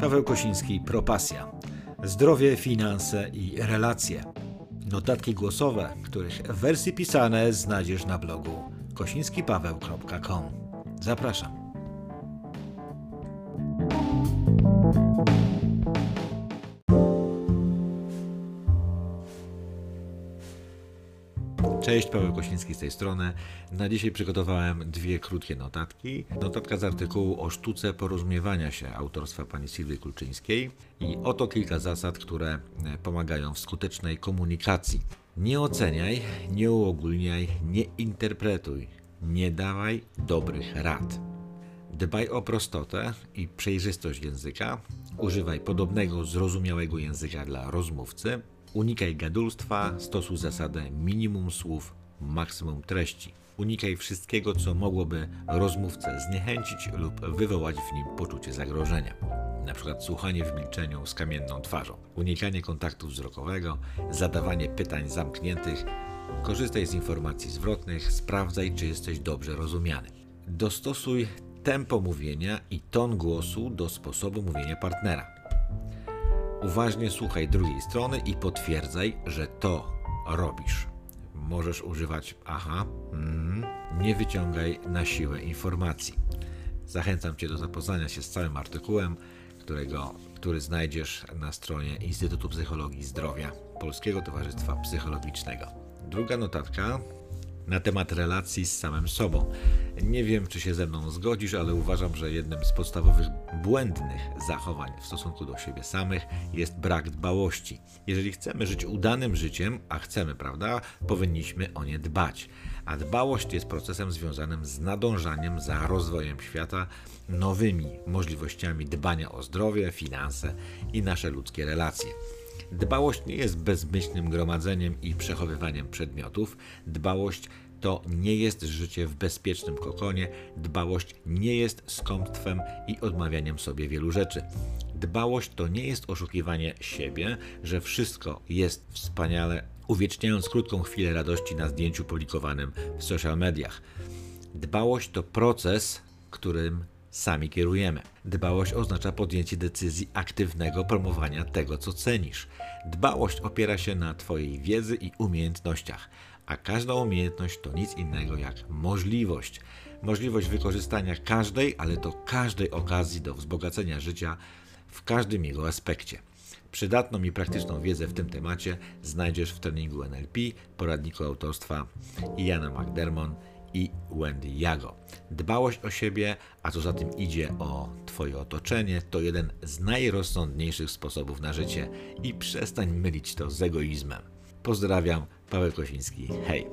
Paweł Kosiński, Propasja. Zdrowie, finanse i relacje. Notatki głosowe, których wersje pisane znajdziesz na blogu kosińskipaweł.com. Zapraszam. Cześć, Paweł Kośnicki z tej strony. Na dzisiaj przygotowałem dwie krótkie notatki. Notatka z artykułu o sztuce porozumiewania się autorstwa pani Sylwii Kulczyńskiej i oto kilka zasad, które e, pomagają w skutecznej komunikacji. Nie oceniaj, nie uogólniaj, nie interpretuj, nie dawaj dobrych rad. Dbaj o prostotę i przejrzystość języka. Używaj podobnego, zrozumiałego języka dla rozmówcy Unikaj gadulstwa, stosuj zasadę minimum słów, maksimum treści. Unikaj wszystkiego, co mogłoby rozmówcę zniechęcić lub wywołać w nim poczucie zagrożenia. Na przykład słuchanie w milczeniu z kamienną twarzą, unikanie kontaktu wzrokowego, zadawanie pytań zamkniętych, korzystaj z informacji zwrotnych, sprawdzaj, czy jesteś dobrze rozumiany. Dostosuj tempo mówienia i ton głosu do sposobu mówienia partnera. Uważnie słuchaj drugiej strony i potwierdzaj, że to robisz. Możesz używać aha, mm, nie wyciągaj na siłę informacji. Zachęcam Cię do zapoznania się z całym artykułem, którego, który znajdziesz na stronie Instytutu Psychologii Zdrowia Polskiego Towarzystwa Psychologicznego. Druga notatka na temat relacji z samym sobą. Nie wiem, czy się ze mną zgodzisz, ale uważam, że jednym z podstawowych błędnych zachowań w stosunku do siebie samych jest brak dbałości. Jeżeli chcemy żyć udanym życiem, a chcemy, prawda, powinniśmy o nie dbać. A dbałość jest procesem związanym z nadążaniem za rozwojem świata, nowymi możliwościami dbania o zdrowie, finanse i nasze ludzkie relacje. Dbałość nie jest bezmyślnym gromadzeniem i przechowywaniem przedmiotów. Dbałość to nie jest życie w bezpiecznym kokonie. Dbałość nie jest skąpstwem i odmawianiem sobie wielu rzeczy. Dbałość to nie jest oszukiwanie siebie, że wszystko jest wspaniale, uwieczniając krótką chwilę radości na zdjęciu publikowanym w social mediach. Dbałość to proces, którym sami kierujemy. Dbałość oznacza podjęcie decyzji aktywnego promowania tego, co cenisz. Dbałość opiera się na Twojej wiedzy i umiejętnościach, a każda umiejętność to nic innego jak możliwość. Możliwość wykorzystania każdej, ale to każdej okazji do wzbogacenia życia w każdym jego aspekcie. Przydatną i praktyczną wiedzę w tym temacie znajdziesz w treningu NLP, poradniku autorstwa Iana McDermott i Wendy Jago. Dbałość o siebie, a co za tym idzie o Twoje otoczenie, to jeden z najrozsądniejszych sposobów na życie i przestań mylić to z egoizmem. Pozdrawiam, Paweł Kosiński. Hej!